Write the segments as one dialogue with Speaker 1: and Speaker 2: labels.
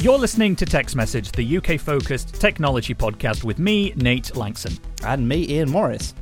Speaker 1: You're listening to Tech's Message, the UK-focused technology podcast with me, Nate Lanxon.
Speaker 2: And me, Ian Morris.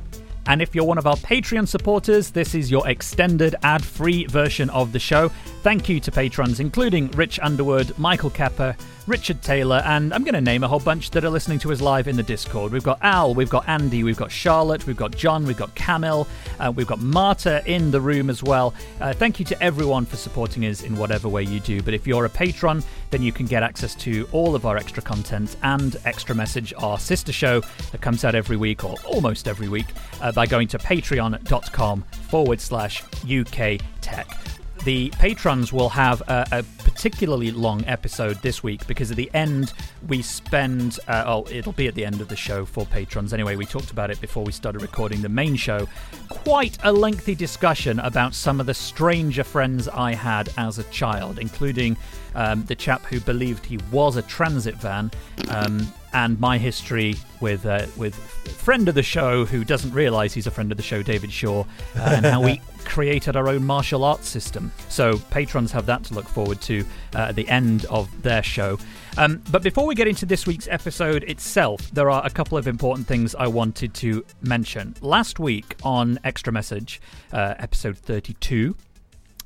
Speaker 1: And if you're one of our Patreon supporters, this is your extended ad free version of the show. Thank you to patrons, including Rich Underwood, Michael Kepper, Richard Taylor, and I'm going to name a whole bunch that are listening to us live in the Discord. We've got Al, we've got Andy, we've got Charlotte, we've got John, we've got Camille, uh, we've got Marta in the room as well. Uh, thank you to everyone for supporting us in whatever way you do. But if you're a patron, then you can get access to all of our extra content and Extra Message, our sister show that comes out every week or almost every week uh, by going to patreon.com forward slash UK Tech the patrons will have a, a, particularly long episode this week because at the end we spend uh, oh it'll be at the end of the show for patrons. Anyway we talked about it before we started recording the main show. Quite a lengthy discussion about some of the stranger friends i had as a child including um, the chap who believed he was a transit van. Um, and my history with uh, with friend of the show who doesn't realise he's a friend of the show, David Shaw, uh, and how we created our own martial arts system. So patrons have that to look forward to uh, at the end of their show. Um, but before we get into this week's episode itself, there are a couple of important things I wanted to mention. Last week on Extra Message, uh, episode 32,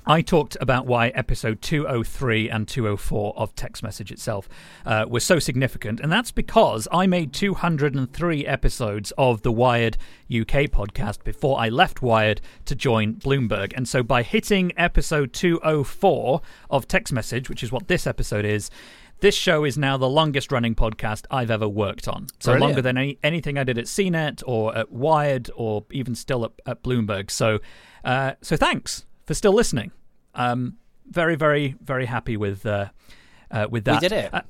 Speaker 1: I talked about why episode 203 and 204 of Tech's Message itself uh, was so significant, and that's because I made 203 episodes of the Wired UK podcast before I left Wired to join Bloomberg. And so by hitting episode 204 of Tech's Message, which is what this episode is, this show is now the longest running podcast I've ever worked on. So
Speaker 2: Brilliant.
Speaker 1: longer than any, anything I did at CNET or at Wired or even still at, at Bloomberg. So, uh, so thanks for still listening. Um, very, very, very happy with uh, uh, with that.
Speaker 2: We did it.
Speaker 1: Uh,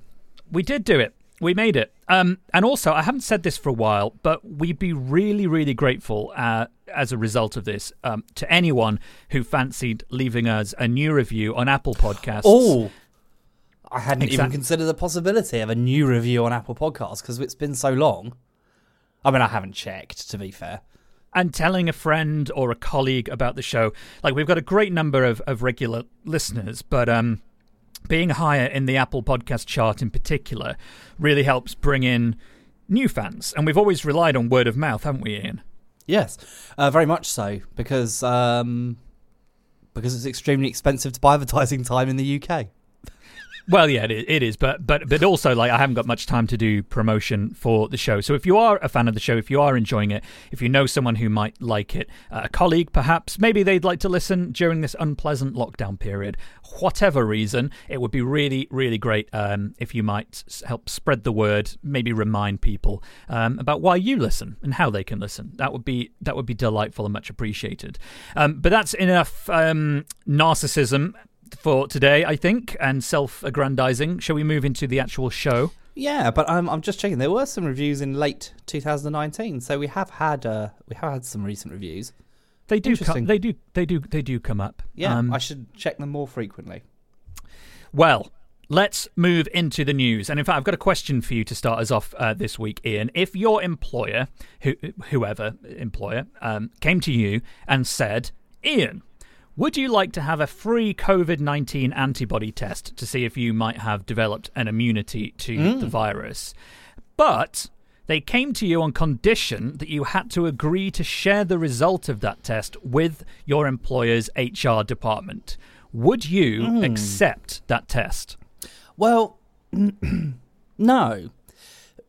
Speaker 1: we did do it. We made it. Um, and also, I haven't said this for a while, but we'd be really, really grateful uh, as a result of this um, to anyone who fancied leaving us a new review on Apple Podcasts.
Speaker 2: Oh, I hadn't even considered the possibility of a new review on Apple Podcasts because it's been so long. I mean, I haven't checked, to be fair.
Speaker 1: And telling a friend or a colleague about the show. Like we've got a great number of, of regular listeners, but um, being higher in the Apple Podcast chart in particular really helps bring in new fans. And we've always relied on word of mouth, haven't we, Ian?
Speaker 2: Yes, uh, very much so because um, because it's extremely expensive to buy advertising time in the UK.
Speaker 1: Well, yeah, it is, it is, but but but also like I haven't got much time to do promotion for the show. So if you are a fan of the show, if you are enjoying it, if you know someone who might like it, uh, a colleague perhaps, maybe they'd like to listen during this unpleasant lockdown period, whatever reason, it would be really really great um, if you might help spread the word, maybe remind people um, about why you listen and how they can listen. That would be that would be delightful and much appreciated. Um, but that's enough um, narcissism for today, I think, and self-aggrandizing. Shall we move into the actual show?
Speaker 2: Yeah, but I'm I'm just checking. There were some reviews in late 2019, so we have had uh, we have had some recent reviews.
Speaker 1: They do come. They do. They do. They do come up.
Speaker 2: Yeah,
Speaker 1: Um,
Speaker 2: I should check them more frequently.
Speaker 1: well, let's move into the news. And in fact, I've got a question for you to start us off uh, this week, Ian. If your employer, who, whoever employer, um, came to you and said, "Ian, would you like to have a free COVID 19 antibody test to see if you might have developed an immunity to the virus? But they came to you on condition that you had to agree to share the result of that test with your employer's HR department. Would you accept that test?
Speaker 2: Well, no,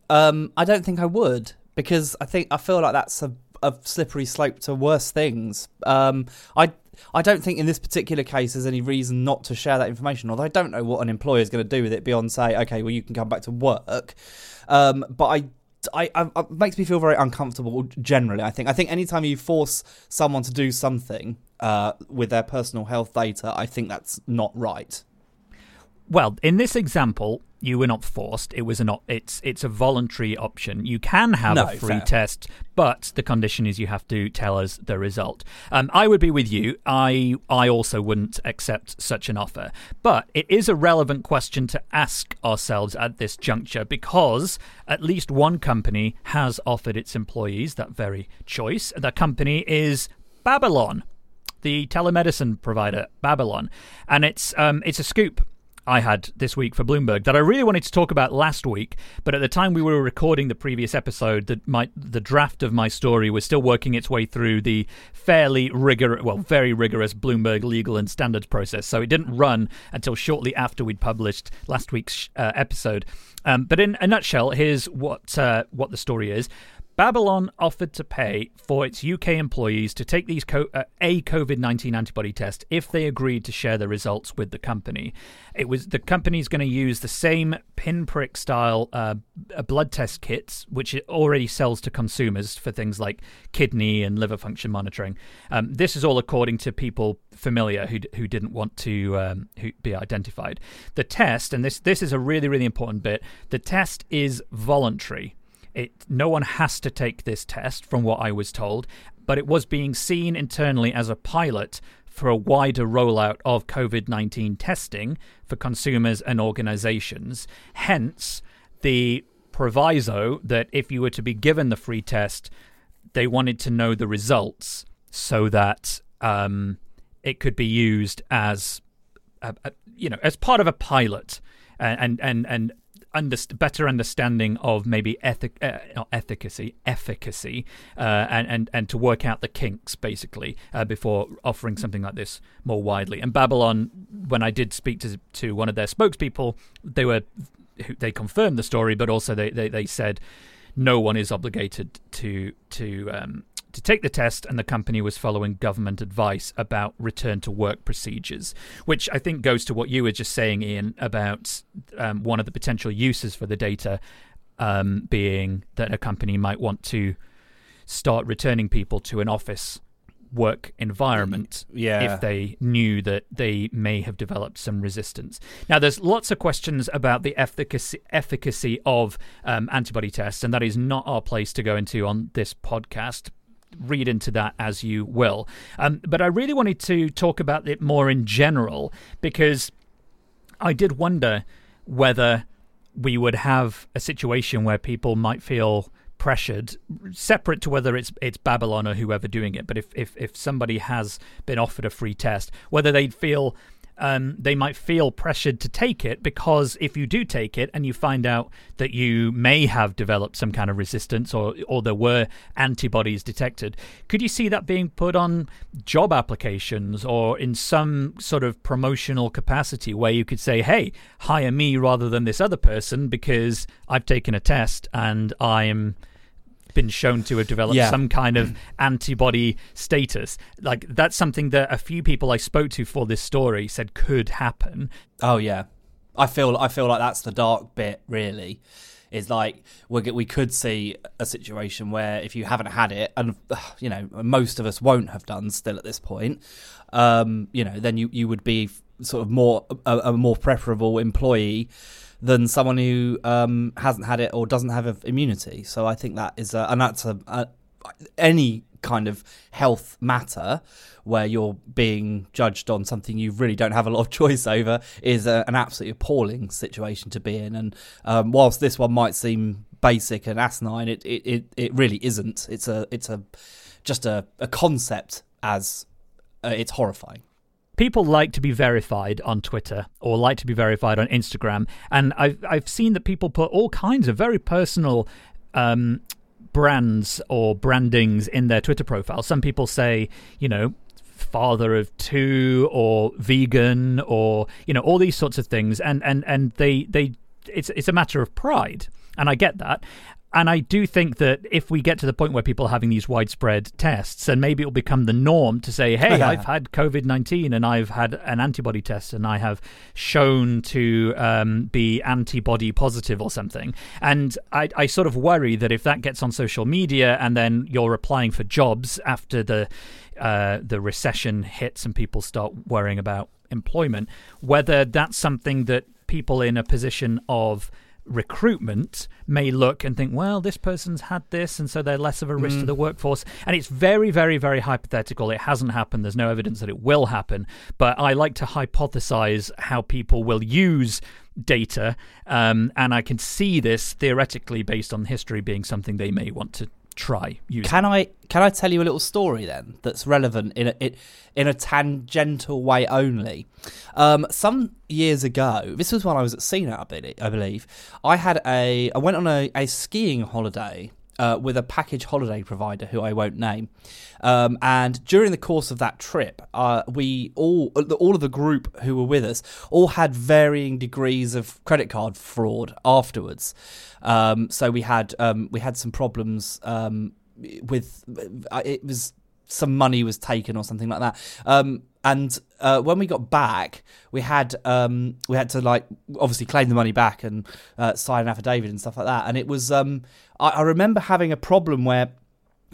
Speaker 2: um, I don't think I would because I think I feel like that's a, a slippery slope to worse things. Um, I I don't think in this particular case there's any reason not to share that information. Although I don't know what an employer is going to do with it beyond say, okay, well you can come back to work. Um, but I. I, I, it makes me feel very uncomfortable generally. I think I think anytime you force someone to do something, uh, with their personal health data, I think that's not right.
Speaker 1: Well, in this example, you were not forced. It was an op- it's it's a voluntary option. You can have
Speaker 2: No,
Speaker 1: a free
Speaker 2: fair.
Speaker 1: test, but the condition is you have to tell us the result. Um, I would be with you. I I also wouldn't accept such an offer. But it is a relevant question to ask ourselves at this juncture because at least one company has offered its employees that very choice. The company is Babylon the telemedicine provider Babylon, and it's um, it's a scoop I had this week for Bloomberg that I really wanted to talk about last week, but at the time we were recording the previous episode, that my the draft of my story was still working its way through the fairly rigorous, well, very rigorous Bloomberg legal and standards process, so it didn't run until shortly after we'd published last week's uh, episode. Um, but in a nutshell, here's what uh, what the story is. Babylon offered to pay for its UK employees to take these co- uh, a COVID nineteen antibody test if they agreed to share the results with the company. It was the company's going to use the same pinprick style uh, uh, blood test kits, which it already sells to consumers for things like kidney and liver function monitoring. Um, this is all according to people familiar who who didn't want to um, be identified. The test, and this this is a really really important bit. The test is voluntary. It no one has to take this test, from what I was told, but it was being seen internally as a pilot for a wider rollout of COVID 19 testing for consumers and organizations. Hence, the proviso that if you were to be given the free test, they wanted to know the results so that um, it could be used as, a, a, you know, as part of a pilot and and and underst- better understanding of maybe ethic, uh, not efficacy, efficacy, uh, and, and and to work out the kinks basically uh, before offering something like this more widely. And Babylon, when I did speak to to one of their spokespeople, they were they confirmed the story, but also they they, they said no one is obligated to to um, to take the test, and the company was following government advice about return to work procedures, which I think goes to what you were just saying, Ian, about um, one of the potential uses for the data um, being that a company might want to start returning people to an office work environment
Speaker 2: Yeah.
Speaker 1: if they knew that they may have developed some resistance. Now, there's lots of questions about the efficacy efficacy of um, antibody tests, and that is not our place to go into on this podcast. Read into that as you will. Um, but I really wanted to talk about it more in general because I did wonder whether we would have a situation where people might feel pressured, separate to whether it's it's Babylon or whoever doing it. But if if if somebody has been offered a free test, whether they'd feel um, they might feel pressured to take it because if you do take it and you find out that you may have developed some kind of resistance or or there were antibodies detected, could you see that being put on job applications or in some sort of promotional capacity where you could say, "Hey, hire me rather than this other person because I've taken a test and I'm." Been shown to have developed
Speaker 2: Yeah.
Speaker 1: some kind of antibody status. Like that's something that a few people I spoke to for this story said could happen.
Speaker 2: Oh yeah, I feel I feel like that's the dark bit. Really, is like we we could see a situation where if you haven't had it, and you know most of us won't have done still at this point, um, you know, then you you would be sort of more a, a more preferable employee than someone who um, hasn't had it or doesn't have immunity. So I think that is, a, and that's a, a any kind of health matter where you're being judged on something you really don't have a lot of choice over is a, an absolutely appalling situation to be in. And um, whilst this one might seem basic and asinine, it, it, it, it really isn't. It's a it's a just a, a concept as uh, it's horrifying
Speaker 1: people like to be verified on Twitter or like to be verified on Instagram, and I've I've seen that people put all kinds of very personal um, brands or brandings in their Twitter profile. Some people say, you know. Father of two, or vegan, or you know, all these sorts of things, and and and they they, it's it's a matter of pride, and I get that. And I do think that if we get to the point where people are having these widespread tests, and maybe it will become the norm to say, hey, I've had COVID 19 and I've had an antibody test and I have shown to um, be antibody positive or something. And I, I sort of worry that if that gets on social media and then you're applying for jobs after the uh, the recession hits and people start worrying about employment, whether that's something that people in a position of recruitment may look and think, well, this person's had this, and so they're less of a risk mm. to the workforce. And it's very, very, very hypothetical. It hasn't happened. There's no evidence that it will happen. But I like to hypothesize how people will use data, um, and I can see this theoretically based on history being something they may want to try using.
Speaker 2: Can I can I tell you a little story then that's relevant in a in a tangential way only? Um, some years ago, this was when I was at CNET, I believe. I had a I went on a, a skiing holiday uh, with a package holiday provider who I won't name. Um, and during the course of that trip, uh, we all all of the group who were with us all had varying degrees of credit card fraud afterwards. Um, so we had um, we had some problems um, with uh, it was some money was taken or something like that. And uh, when we got back, we had um, we had to like obviously claim the money back and uh, sign an affidavit and stuff like that. And it was um, I, I, remember having a problem where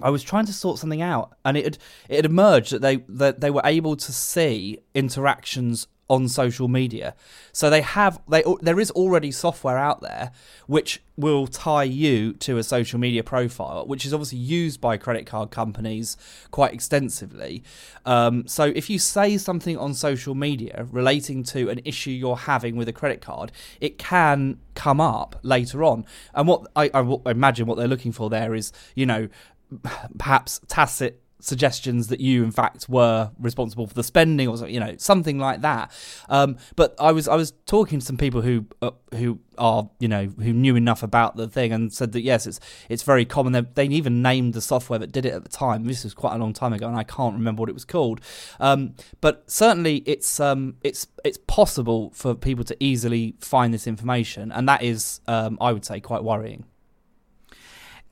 Speaker 2: I was trying to sort something out, and it had it had emerged that they that they were able to see interactions on social media. So they have they there is already software out there which will tie you to a social media profile, which is obviously used by credit card companies quite extensively. Um, so if you say something on social media relating to an issue you're having with a credit card, it can come up later on. And what I, I imagine what they're looking for there is, you know, perhaps tacit suggestions that you in fact were responsible for the spending or you know something like that. Um, but i was i was talking to some people who uh, who are you know who knew enough about the thing and said that yes it's it's very common. They, they even named the software that did it at the time. This was quite a long time ago and i can't remember what it was called. Um, but certainly it's um, it's it's possible for people to easily find this information and that is um, i would say quite worrying.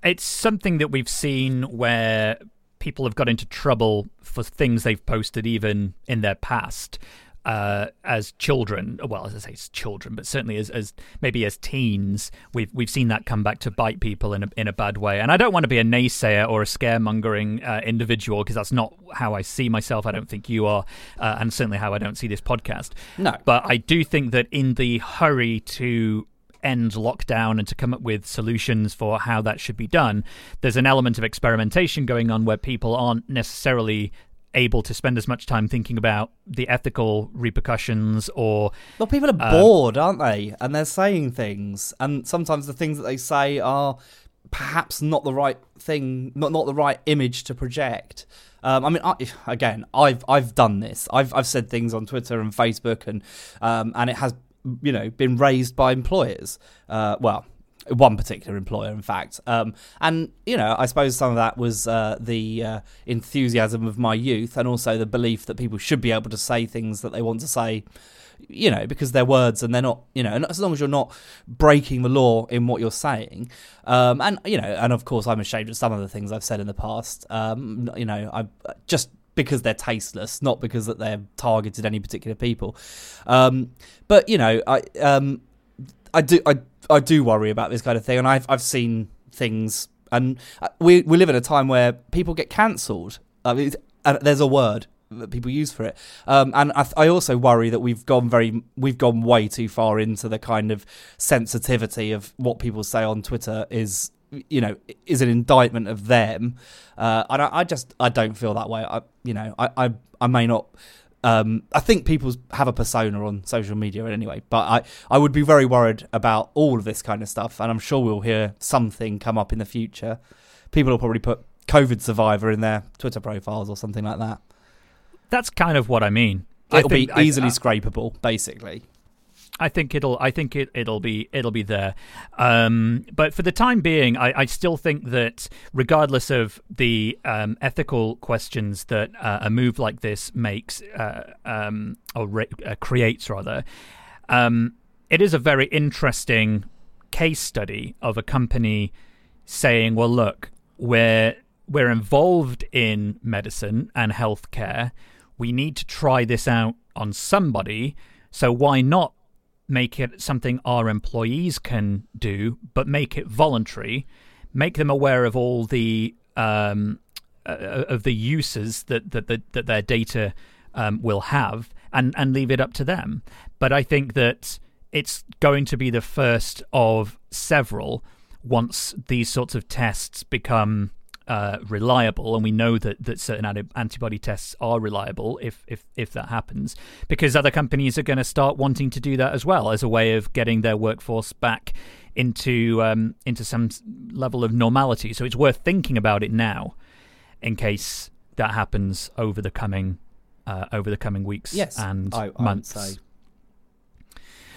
Speaker 1: It's something that we've seen where people have got into trouble for things they've posted even in their past. Uh, as children, well, as I say, as children, but certainly as, as maybe as teens, we've we've seen that come back to bite people in a in a bad way. And I don't want to be a naysayer or a scaremongering uh, individual because that's not how I see myself. I don't think you are, uh, and certainly how I don't see this podcast.
Speaker 2: No,
Speaker 1: but I do think that in the hurry to end lockdown and to come up with solutions for how that should be done, there's an element of experimentation going on where people aren't necessarily able to spend as much time thinking about the ethical repercussions or
Speaker 2: well people are uh, bored aren't they and they're saying things and sometimes the things that they say are perhaps not the right thing not not the right image to project um, I mean, I, again, I've I've done this. I've I've said things on Twitter and Facebook, and um, and it has you know been raised by employers. Uh, well, one particular employer, in fact. Um, and, you know, I suppose some of that was uh, the uh, enthusiasm of my youth and also the belief that people should be able to say things that they want to say, you know, because they're words and they're not, you know, as long as you're not breaking the law in what you're saying. Um, and, you know, and of course, I'm ashamed of some of the things I've said in the past. Um, you know, I just because they're tasteless, not because that they're targeted any particular people. Um, but you know, I um, I do I I do worry about this kind of thing, and I've I've seen things, and uh, we we live in a time where people get cancelled. I mean, and there's a word that people use for it. Um, and I, I, also worry that we've gone very, we've gone way too far into the kind of sensitivity of what people say on Twitter is you know is an indictment of them. Uh, and I, I, just I don't feel that way. I you know I I, I may not um, I think people have a persona on social media anyway but I I would be very worried about all of this kind of stuff and I'm sure we'll hear something come up in the future. People will probably put COVID survivor in their Twitter profiles or something like that.
Speaker 1: That's kind of what I mean.
Speaker 2: It'll be easily I, scrapable basically
Speaker 1: I think it'll. I think it, it'll be. It'll be there. Um, but for the time being, I, I, still think that, regardless of the um, ethical questions that uh, a move like this makes uh, um, or re- uh, creates, rather, um, it is a very interesting case study of a company saying, "Well, look, we're we're involved in medicine and healthcare. We need to try this out on somebody. So why not make it something our employees can do, but make it voluntary, make them aware of all the um, uh, of the uses that that that, that their data um, will have, and and leave it up to them. But I think that it's going to be the first of several once these sorts of tests become uh, reliable, and we know that, that certain antibody tests are reliable if, if, if that happens, because other companies are going to start wanting to do that as well as a way of getting their workforce back into um, into some level of normality. So it's worth thinking about it now, in case that happens over the coming uh, over the coming weeks
Speaker 2: yes,
Speaker 1: and
Speaker 2: I,
Speaker 1: months.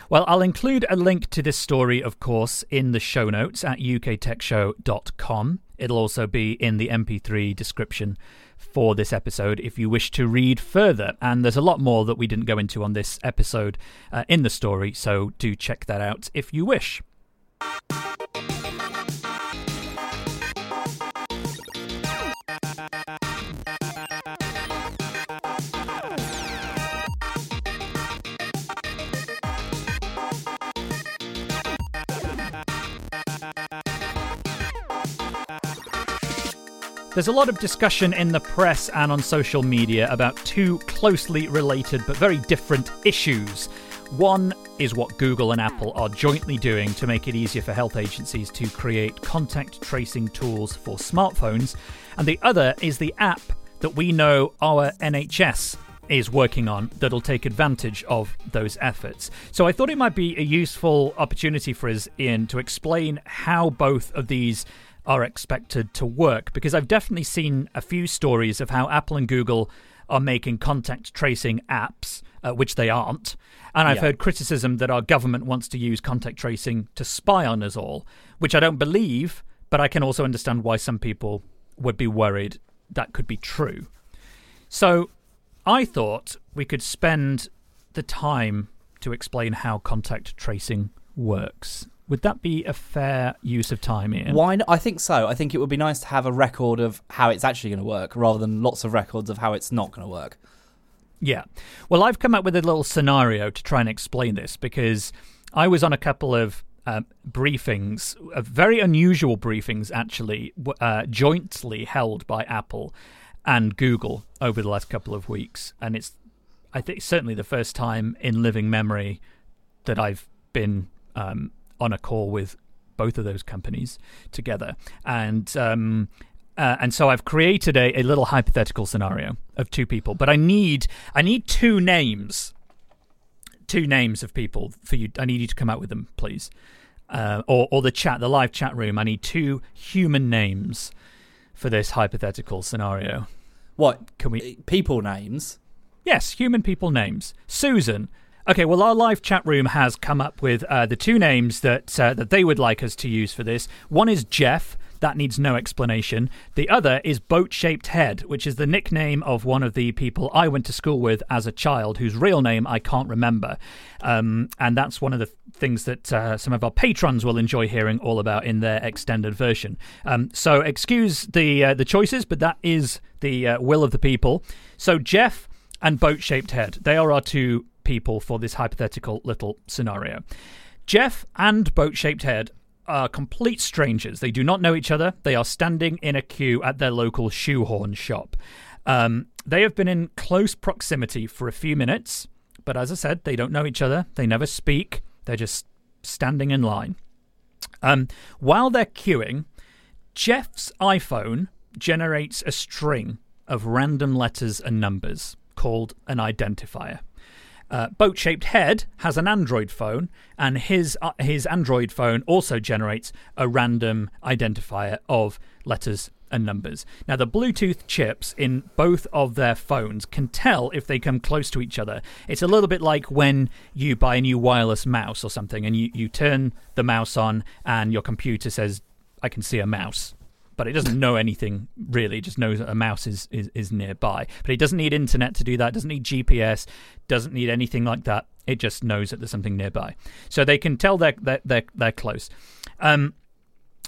Speaker 1: Well, I'll include a link to this story, of course, in the show notes at uktechshow.com. It'll also be in the MP3 description for this episode if you wish to read further. And there's a lot more that we didn't go into on this episode uh, in the story, so do check that out if you wish. There's a lot of discussion in the press and on social media about two closely related but very different issues. One is what Google and Apple are jointly doing to make it easier for health agencies to create contact tracing tools for smartphones, and the other is the app that we know our NHS is working on that'll take advantage of those efforts. So I thought it might be a useful opportunity for us, Ian, to explain how both of these are expected to work because I've definitely seen a few stories of how Apple and Google are making contact tracing apps, uh, which they aren't. And I've yeah. heard criticism that our government wants to use contact tracing to spy on us all, which I don't believe, but I can also understand why some people would be worried that could be true. So I thought we could spend the time to explain how contact tracing works. Would that be a fair use of time, Ian?
Speaker 2: Why? Not? I think so. I think it would be nice to have a record of how it's actually going to work, rather than lots of records of how it's not going to work.
Speaker 1: Yeah. Well, I've come up with a little scenario to try and explain this because I was on a couple of uh, briefings, uh, very unusual briefings actually, uh, jointly held by Apple and Google over the last couple of weeks, and it's I think certainly the first time in living memory that I've been um, on a call with both of those companies together, and um, uh, and so I've created a, a little hypothetical scenario of two people, but I need I need two names, two names of people for you. I need you to come out with them, please, uh, or or the chat, the live chat room. I need two human names for this hypothetical scenario.
Speaker 2: What can we people names?
Speaker 1: Yes, human people names. Susan, Okay, well, our live chat room has come up with uh, the two names that uh, that they would like us to use for this. One is Jeff. That needs no explanation. The other is Boat Shaped Head, which is the nickname of one of the people I went to school with as a child, whose real name I can't remember. Um, and that's one of the things that uh, some of our patrons will enjoy hearing all about in their extended version. Um, so excuse the uh, the choices, but that is the uh, will of the people. So Jeff and Boat Shaped Head, they are our two people for this hypothetical little scenario. Jeff and Boat Shaped Head are complete strangers. They do not know each other. They are standing in a queue at their local shoehorn shop. Um, they have been in close proximity for a few minutes, but as I said, they don't know each other. They never speak. They're just standing in line. Um, while they're queuing, Jeff's iPhone generates a string of random letters and numbers called an identifier. Uh, Boat Shaped Head has an Android phone, and his uh, his Android phone also generates a random identifier of letters and numbers. Now, the Bluetooth chips in both of their phones can tell if they come close to each other. It's a little bit like when you buy a new wireless mouse or something, and you, you turn the mouse on, and your computer says, I can see a mouse but it doesn't know anything really. It just knows that a mouse is, is, is nearby. But it doesn't need internet to do that, it doesn't need GPS, doesn't need anything like that. It just knows that there's something nearby. So they can tell they're, they're, they're, they're close. Um,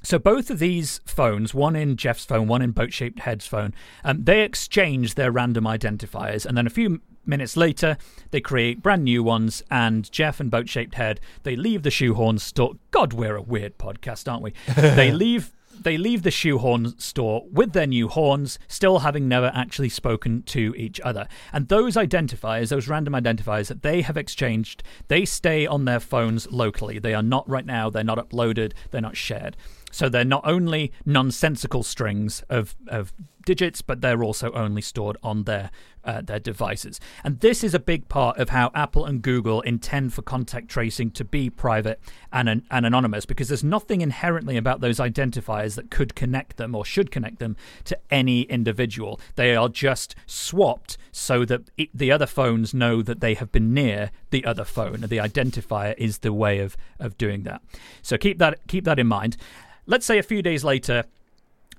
Speaker 1: So both of these phones, one in Jeff's phone, one in Boat Shaped Head's phone, um, they exchange their random identifiers, and then a few minutes later, they create brand new ones. And Jeff and Boat Shaped Head, they leave the shoehorn store. God, we're a weird podcast, aren't we? they leave they leave the shoehorn store with their new horns, still having never actually spoken to each other. And those identifiers, those random identifiers that they have exchanged, they stay on their phones locally. They are not right now, they're not uploaded, they're not shared. So they're not only nonsensical strings of, of digits, but they're also only stored on their uh, their devices. And this is a big part of how Apple and Google intend for contact tracing to be private and, and anonymous, because there's nothing inherently about those identifiers that could connect them or should connect them to any individual. They are just swapped so that it, the other phones know that they have been near the other phone. The identifier is the way of of doing that. So keep that keep that in mind. Let's say a few days later,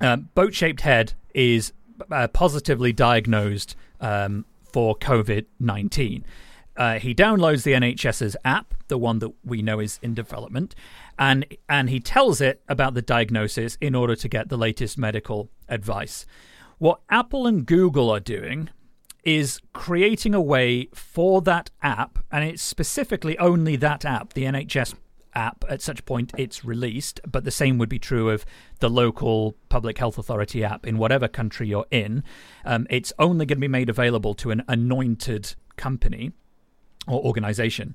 Speaker 1: um, boat shaped head is uh, positively diagnosed um, for COVID 19. Uh, he downloads the NHS's app, the one that we know is in development, and and he tells it about the diagnosis in order to get the latest medical advice. What Apple and Google are doing is creating a way for that app, and it's specifically only that app, the NHS app at such point it's released, but the same would be true of the local public health authority app in whatever country you're in. Um, it's only going to be made available to an anointed company or organization.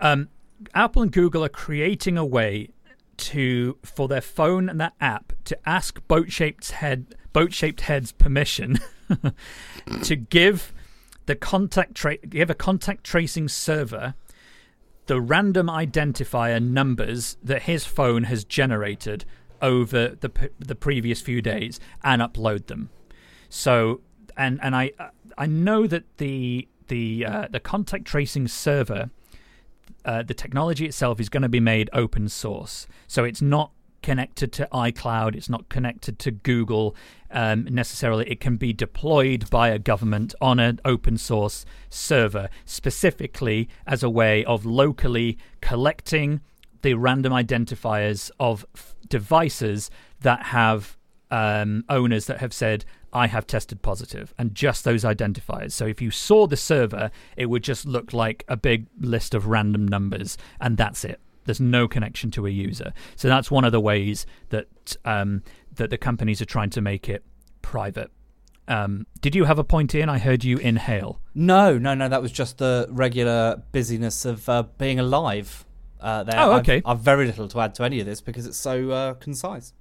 Speaker 1: Um, Apple and Google are creating a way to for their phone and their app to ask boat shaped head boat shaped heads permission to give the contact tra- give a contact tracing server the random identifier numbers that his phone has generated over the the previous few days and upload them. So and and I I know that the the uh, the contact tracing server uh, the technology itself is going to be made open source. So it's not connected to iCloud, it's not connected to Google um, necessarily. It can be deployed by a government on an open source server, specifically as a way of locally collecting the random identifiers of f- devices that have um, owners that have said, I have tested positive, and just those identifiers. So if you saw the server, it would just look like a big list of random numbers, and that's it. There's no connection to a user. So that's one of the ways that um, that the companies are trying to make it private. Um, did you have a point in? I heard you inhale.
Speaker 2: No, no, no. That was just the regular busyness of uh, being alive. Uh, there.
Speaker 1: Oh, okay.
Speaker 2: I've, I've, very little to add to any of this because it's so uh, concise.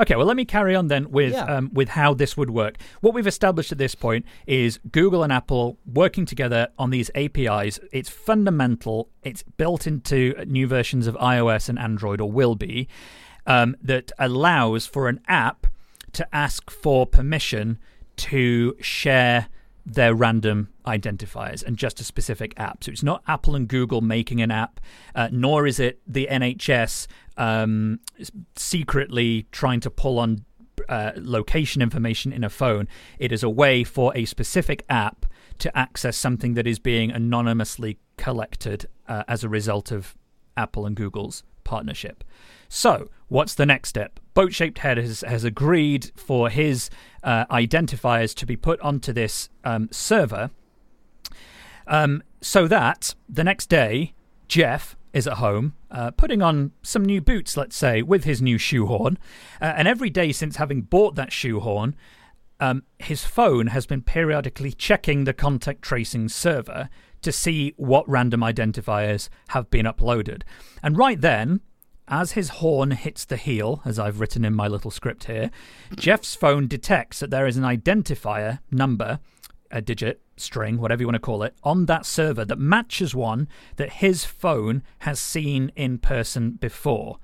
Speaker 1: Okay, well, let me carry on then with yeah. um, with how this would work. What we've established at this point is Google and Apple working together on these APIs. It's fundamental. It's built into new versions of iOS and Android, or will be, um, that allows for an app to ask for permission to share their random identifiers and just a specific app. So it's not Apple and Google making an app, uh, nor is it the NHS um, secretly trying to pull on uh, location information in a phone. It is a way for a specific app to access something that is being anonymously collected uh, as a result of Apple and Google's partnership. So, what's the next step? Boat Shaped Head has, has agreed for his uh, identifiers to be put onto this um, server um, so that the next day, Jeff is at home uh, putting on some new boots, let's say, with his new shoehorn. Uh, and every day since having bought that shoehorn, um, his phone has been periodically checking the contact tracing server to see what random identifiers have been uploaded. And right then, as his horn hits the heel, as I've written in my little script here, Jeff's phone detects that there is an identifier number, a digit, string, whatever you want to call it, on that server that matches one that his phone has seen in person before.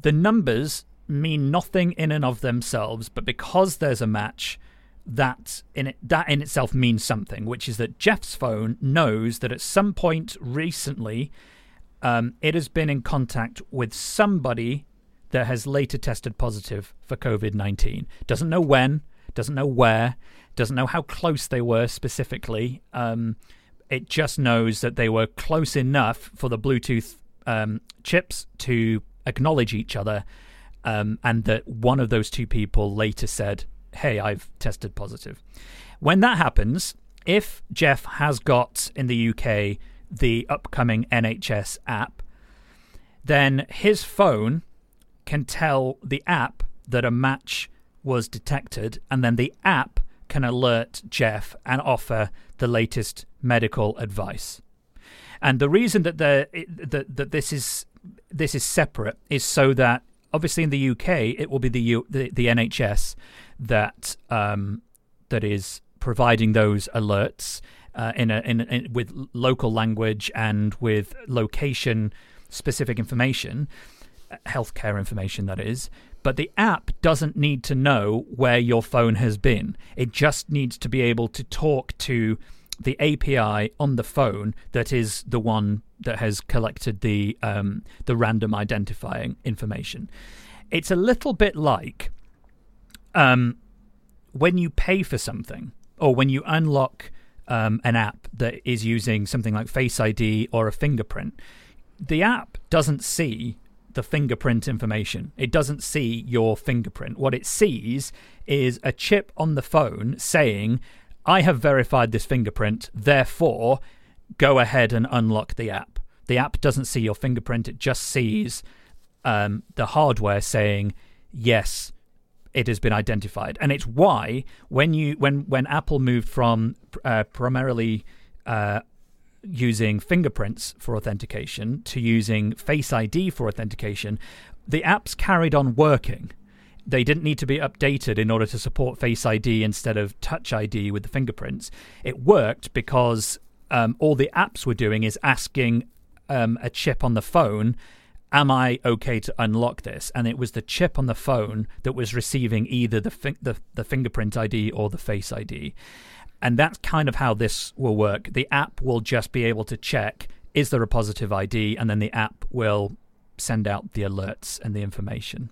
Speaker 1: The numbers mean nothing in and of themselves, but because there's a match, that in it, that in itself means something, which is that Jeff's phone knows that at some point recently um, it has been in contact with somebody that has later tested positive for COVID 19. Doesn't know when, doesn't know where, doesn't know how close they were specifically. Um, it just knows that they were close enough for the Bluetooth um, chips to acknowledge each other um, and that one of those two people later said, "Hey, I've tested positive." When that happens, if Jeff has got in the UK the upcoming NHS app, then his phone can tell the app that a match was detected, and then the app can alert Jeff and offer the latest medical advice. And the reason that the that, that this is this is separate is so that obviously in the UK it will be the U, the, the NHS that um, that is providing those alerts uh, in, a, in, in with local language and with location specific information, uh, healthcare information that is. But the app doesn't need to know where your phone has been. It just needs to be able to talk to the API on the phone that is the one that has collected the um, the random identifying information. It's a little bit like um, when you pay for something or when you unlock um, an app that is using something like Face ID or a fingerprint. The app doesn't see the fingerprint information. It doesn't see your fingerprint. What it sees is a chip on the phone saying I have verified this fingerprint, therefore, go ahead and unlock the app. The app doesn't see your fingerprint, it just sees um, the hardware saying, yes, it has been identified. And it's why when you when when Apple moved from uh, primarily uh, using fingerprints for authentication to using Face ID for authentication, the apps carried on working they didn't need to be updated in order to support Face ID instead of Touch ID with the fingerprints. It worked because um, all the apps were doing is asking um, a chip on the phone, "Am I okay to unlock this?" And it was the chip on the phone that was receiving either the fi- the, the fingerprint ID or the Face ID. And that's kind of how this will work. The app will just be able to check is there a positive ID, and then the app will send out the alerts and the information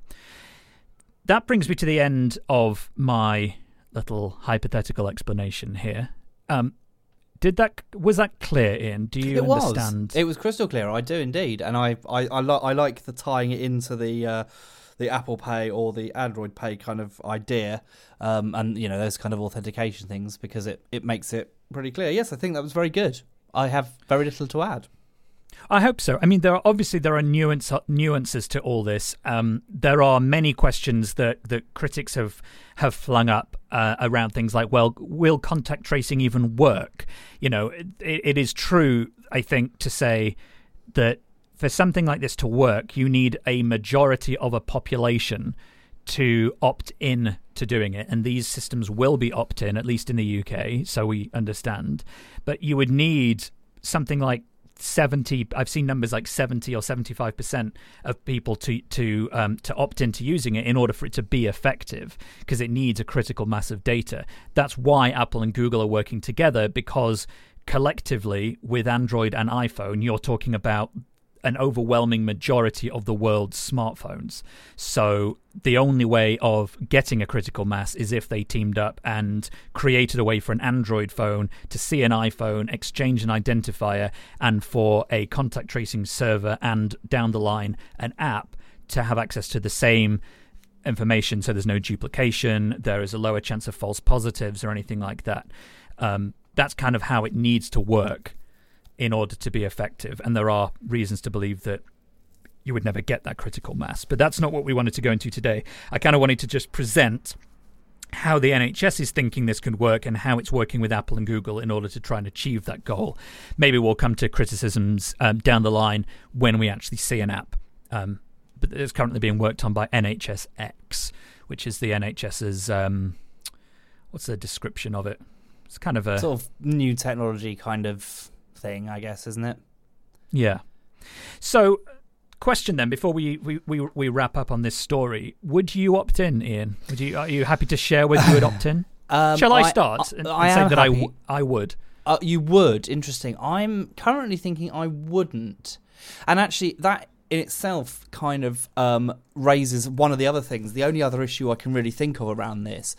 Speaker 1: that brings me to the end of my little hypothetical explanation here. Um, did that was that clear, Ian? Do you
Speaker 2: it
Speaker 1: understand?
Speaker 2: Was. It was crystal clear. I do indeed, and I I I, lo- I like the tying it into the. Uh, the Apple Pay or the Android Pay kind of idea, um, and you know those kind of authentication things because it, it makes it pretty clear. Yes, I think that was very good. I have very little to add.
Speaker 1: I hope so. I mean, there are obviously there are nuance, nuances to all this. Um, there are many questions that, that critics have have flung up uh, around things like, well, will contact tracing even work? You know, it, it is true, I think, to say that for something like this to work, you need a majority of a population to opt in to doing it. And these systems will be opt in, at least in the UK, so we understand. But you would need something like 70 i've seen numbers like 70 or 75% of people to to um, to opt into using it in order for it to be effective because it needs a critical mass of data. That's why apple and google are working together because collectively with android and iphone you're talking about an overwhelming majority of the world's smartphones. So the only way of getting a critical mass is if they teamed up and created a way for an Android phone to see an iPhone, exchange an identifier, and for a contact tracing server and down the line an app to have access to the same information so there's no duplication, there is a lower chance of false positives or anything like that. Um, that's kind of how it needs to work in order to be effective. And there are reasons to believe that you would never get that critical mass. But that's not what we wanted to go into today. I kind of wanted to just present how the NHS is thinking this could work and how it's working with Apple and Google in order to try and achieve that goal. Maybe we'll come to criticisms um, down the line when we actually see an app. Um, but it's currently being worked on by NHSX, which is the NHS's. Um, what's the description of it? It's kind of a
Speaker 2: sort of new technology kind of thing, I guess, isn't it?
Speaker 1: Yeah. So, question then before we, we, we, we wrap up on this story: Would you opt in, Ian? Would you are you happy to share whether you would opt in?
Speaker 2: Um,
Speaker 1: Shall I start
Speaker 2: I,
Speaker 1: and,
Speaker 2: I
Speaker 1: say that I,
Speaker 2: happy.
Speaker 1: w- I would?
Speaker 2: Uh, you would. Interesting. I'm currently thinking I wouldn't. And actually, that in itself kind of um, raises one of the other things. The only other issue I can really think of around this,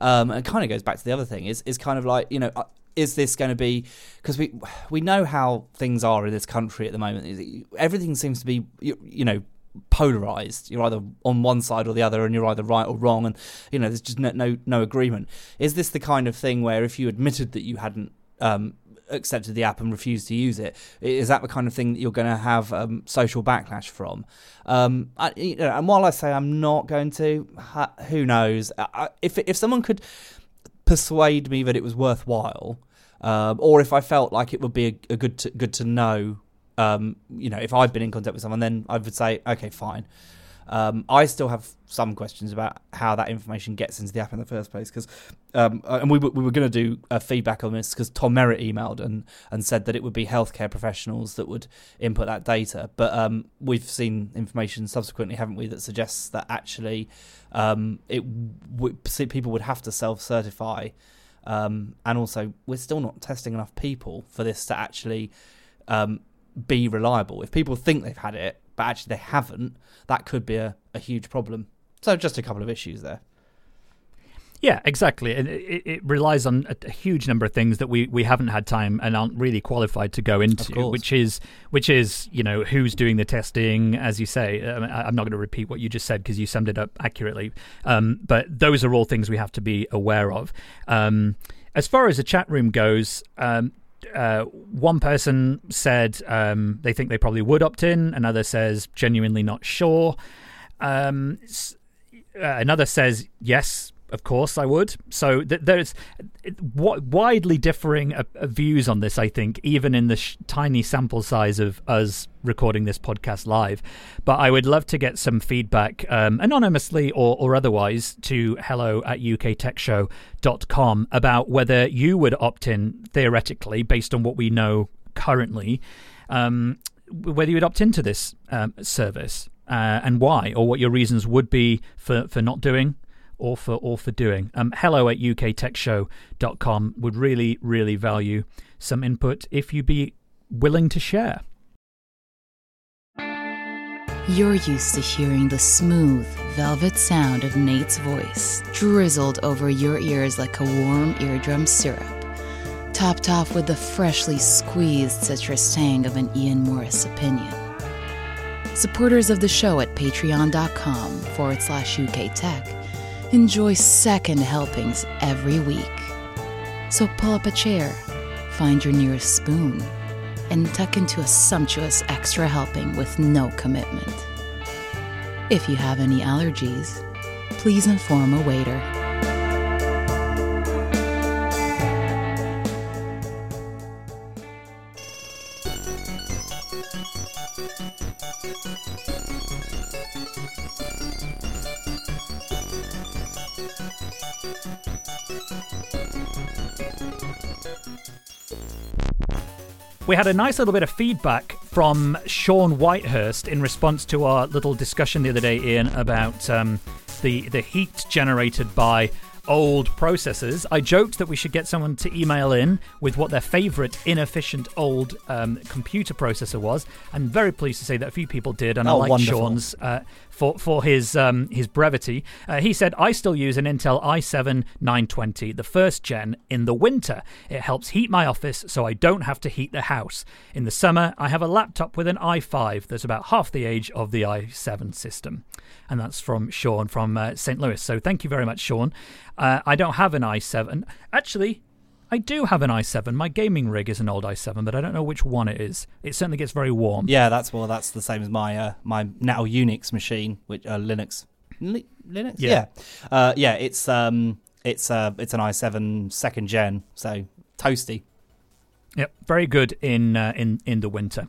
Speaker 2: um, and kind of goes back to the other thing, is is kind of like you know. Is this going to be because we we know how things are in this country at the moment everything seems to be you, you know polarized. You're either on one side or the other, and you're either right or wrong, and you know there's just no no, no agreement. Is this the kind of thing where if you admitted that you hadn't um, accepted the app and refused to use it, is that the kind of thing that you're going to have um, social backlash from? Um, I, you know, and while I say I'm not going to, who knows? I, if if someone could persuade me that it was worthwhile. Um, or if I felt like it would be a, a good to, good to know um, you know, if I've been in contact with someone, then I would say, okay, fine. Um, I still have some questions about how that information gets into the app in the first place because, um, uh, and we, we were going to do a feedback on this because Tom Merritt emailed and, and said that it would be healthcare professionals that would input that data. But um, we've seen information subsequently, haven't we, that suggests that actually um, it w- people would have to self certify. Um, and also, we're still not testing enough people for this to actually um, be reliable. If people think they've had it, but actually they haven't, that could be a, a huge problem. So just a couple of issues there.
Speaker 1: Yeah, exactly. And it, it, relies on a, huge number of things that we, we haven't had time and aren't really qualified to go into, which is which is you know who's doing the testing, as you say. I am not going to repeat what you just said because you summed it up accurately. Um, but those are all things we have to be aware of. Um, as far as the chat room goes, um, uh, one person said um, they think they probably would opt in. Another says genuinely not sure. Um, uh, another says yes, of course I would. So th- there's w- widely differing uh, uh, views on this, I think, even in the sh- tiny sample size of us recording this podcast live. But I would love to get some feedback, um, anonymously or, or otherwise, to hello at uktechshow.com about whether you would opt in theoretically based on what we know currently, um, whether you would opt into this um, service. Uh, and why, or what your reasons would be for, for not doing or for or for doing. Um, hello at uktechshow.com would really, really value some input if you'd be willing to share.
Speaker 3: You're used to hearing the smooth, velvet sound of Nate's voice drizzled over your ears like a warm eardrum syrup, topped off with the freshly squeezed citrus tang of an Ian Morris opinion. Supporters of the show at patreon.com forward slash UK Tech enjoy second helpings every week. So pull up a chair, find your nearest spoon, and tuck into a sumptuous extra helping with no commitment. If you have any allergies, please inform a waiter.
Speaker 1: We had a nice little bit of feedback from Sean Whitehurst in response to our little discussion the other day, Ian, about um, the the heat generated by old processors. I joked that we should get someone to email in with what their favourite inefficient old um, computer processor was. I'm very pleased to say that a few people did, and
Speaker 2: oh,
Speaker 1: I like
Speaker 2: wonderful.
Speaker 1: Sean's uh, for for his um, his brevity. Uh, he said, "I still use an Intel i7 920, the first gen, in the winter. It helps heat my office, so I don't have to heat the house. In the summer, I have a laptop with an i5 that's about half the age of the i7 system." And that's from Sean from uh, St. Louis. So thank you very much, Sean. Uh, I don't have an i7. Actually, I do have an i7. My gaming rig is an old i7, but I don't know which one it is. It certainly gets very warm.
Speaker 2: Yeah, that's well, that's the same as my uh, my now Unix machine, which uh, Linux. Li- Linux.
Speaker 1: Yeah.
Speaker 2: Yeah, uh, yeah. It's um, it's uh, it's an i7 second gen, so toasty.
Speaker 1: Yep, very good in uh, in in the winter.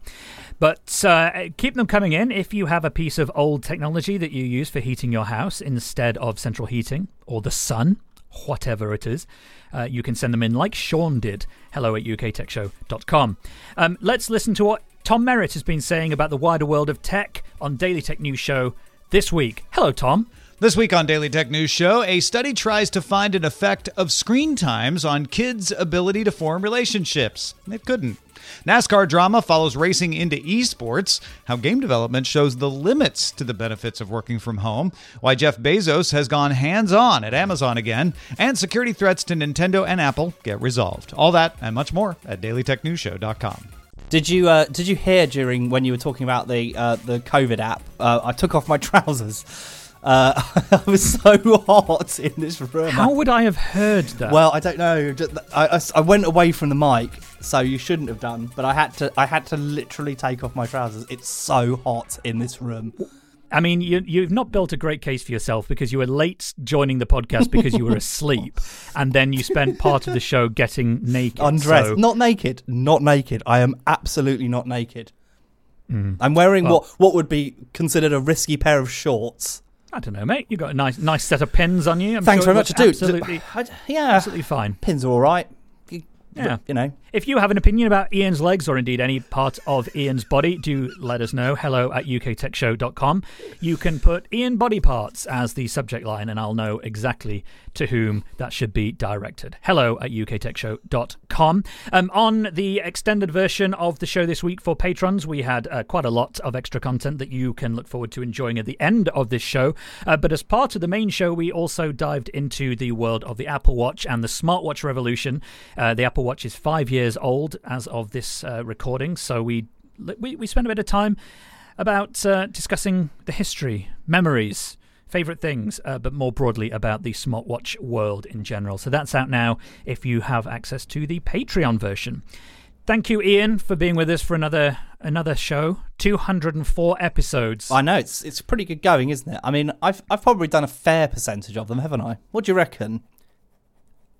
Speaker 1: But uh, keep them coming in if you have a piece of old technology that you use for heating your house instead of central heating or the sun, whatever it is. Uh, you can send them in like Sean did. Hello at uktechshow.com. Um, let's listen to what Tom Merritt has been saying about the wider world of tech on Daily Tech News Show this week. Hello, Tom.
Speaker 4: This week on Daily Tech News Show, a study tries to find an effect of screen times on kids' ability to form relationships. It couldn't. NASCAR drama follows racing into esports, how game development shows the limits to the benefits of working from home, why Jeff Bezos has gone hands on at Amazon again, and security threats to Nintendo and Apple get resolved. All that and much more at dailytechnewsshow.com.
Speaker 2: Did you uh, did you hear during when you were talking about the uh, the COVID app? Uh, I took off my trousers. Uh, I was so hot in this room.
Speaker 1: How would I have heard that?
Speaker 2: Well, I don't know. I, I- I went away from the mic, so you shouldn't have done. But I had to. I had to literally take off my trousers. It's so hot in this room.
Speaker 1: I mean, you, you've not built a great case for yourself because you were late joining the podcast because you were asleep, and then you spent part of the show getting naked.
Speaker 2: Undressed,
Speaker 1: so-
Speaker 2: not naked, not naked. I am absolutely not naked. I'm wearing
Speaker 1: Mm. Well-
Speaker 2: what what would be considered a risky pair of shorts.
Speaker 1: I don't know, mate. You got a nice, nice set of pins on you. I'm
Speaker 2: Thanks
Speaker 1: sure
Speaker 2: very much. Do.
Speaker 1: Absolutely,
Speaker 2: yeah,
Speaker 1: absolutely fine.
Speaker 2: pins are all right. You,
Speaker 1: Yeah.
Speaker 2: you know.
Speaker 1: If you have an opinion about Ian's legs or indeed any part of Ian's body, do let us know. Hello at uktechshow.com. You can put Ian body parts as the subject line, and I'll know exactly to whom that should be directed. Hello at uktechshow.com. Um, on the extended version of the show this week for patrons, we had uh, quite a lot of extra content that you can look forward to enjoying at the end of this show. Uh, but as part of the main show, we also dived into the world of the Apple Watch and the smartwatch revolution. Uh, the Apple Watch is five years old as of this uh, recording, so we, we we spent a bit of time about uh, discussing the history, memories, favorite things, uh, but more broadly about the smartwatch world in general. So that's out now if you have access to the Patreon version. Thank you, Ian, for being with us for another another show. Two hundred and four episodes.
Speaker 2: I know it's it's pretty good going, isn't it? I mean, I've I've probably done a fair percentage of them, haven't I? What do you reckon?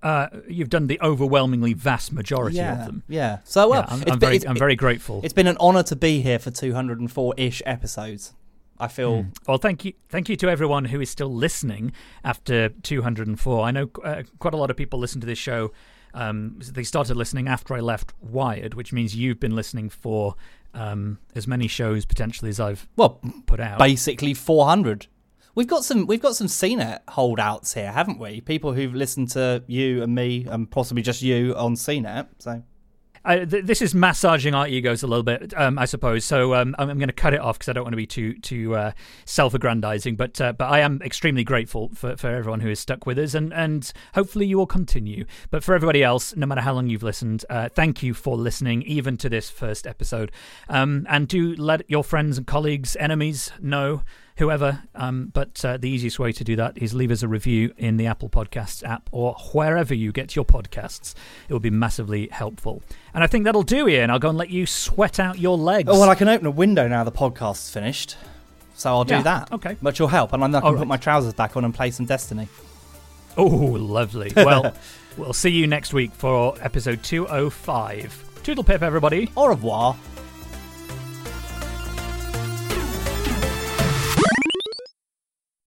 Speaker 1: Uh, you've done the overwhelmingly vast majority
Speaker 2: yeah,
Speaker 1: of them.
Speaker 2: yeah. So well,
Speaker 1: Yeah, I'm, I'm very, I'm very grateful.
Speaker 2: It's been an honour to be here for 204-ish episodes. I feel
Speaker 1: Well, thank you, thank you to everyone who is still listening after 204. I know uh, quite a lot of people listen to this show. Um, they started listening after I left Wired, which means you've been listening for um, as many shows potentially as I've
Speaker 2: well,
Speaker 1: put out.
Speaker 2: basically 400. We've got some we've got some CNET holdouts here, haven't we? People who've listened to you and me and possibly just you on CNET. So
Speaker 1: I, th- this is massaging our egos a little bit, um, I suppose. So um, I'm, I'm going to cut it off because I don't want to be too too uh, self-aggrandizing. But uh, but I am extremely grateful for, for everyone who has stuck with us, and and hopefully you will continue. But for everybody else, no matter how long you've listened, uh, thank you for listening, even to this first episode. Um, and do let your friends and colleagues, enemies know. Whoever, um, but uh, the easiest way to do that is leave us a review in the Apple Podcasts app or wherever you get your podcasts. It will be massively helpful. And I think that'll do, Ian. I'll go and let you sweat out your legs.
Speaker 2: Oh well, I can open a window now. The podcast's finished, so I'll do
Speaker 1: Yeah,
Speaker 2: that.
Speaker 1: okay.
Speaker 2: which will help, and then I can
Speaker 1: All
Speaker 2: put
Speaker 1: right.
Speaker 2: my trousers back on and play some Destiny.
Speaker 1: Oh, lovely. Well, we'll see you next week for episode 205. Toodle pip, everybody.
Speaker 2: Au revoir.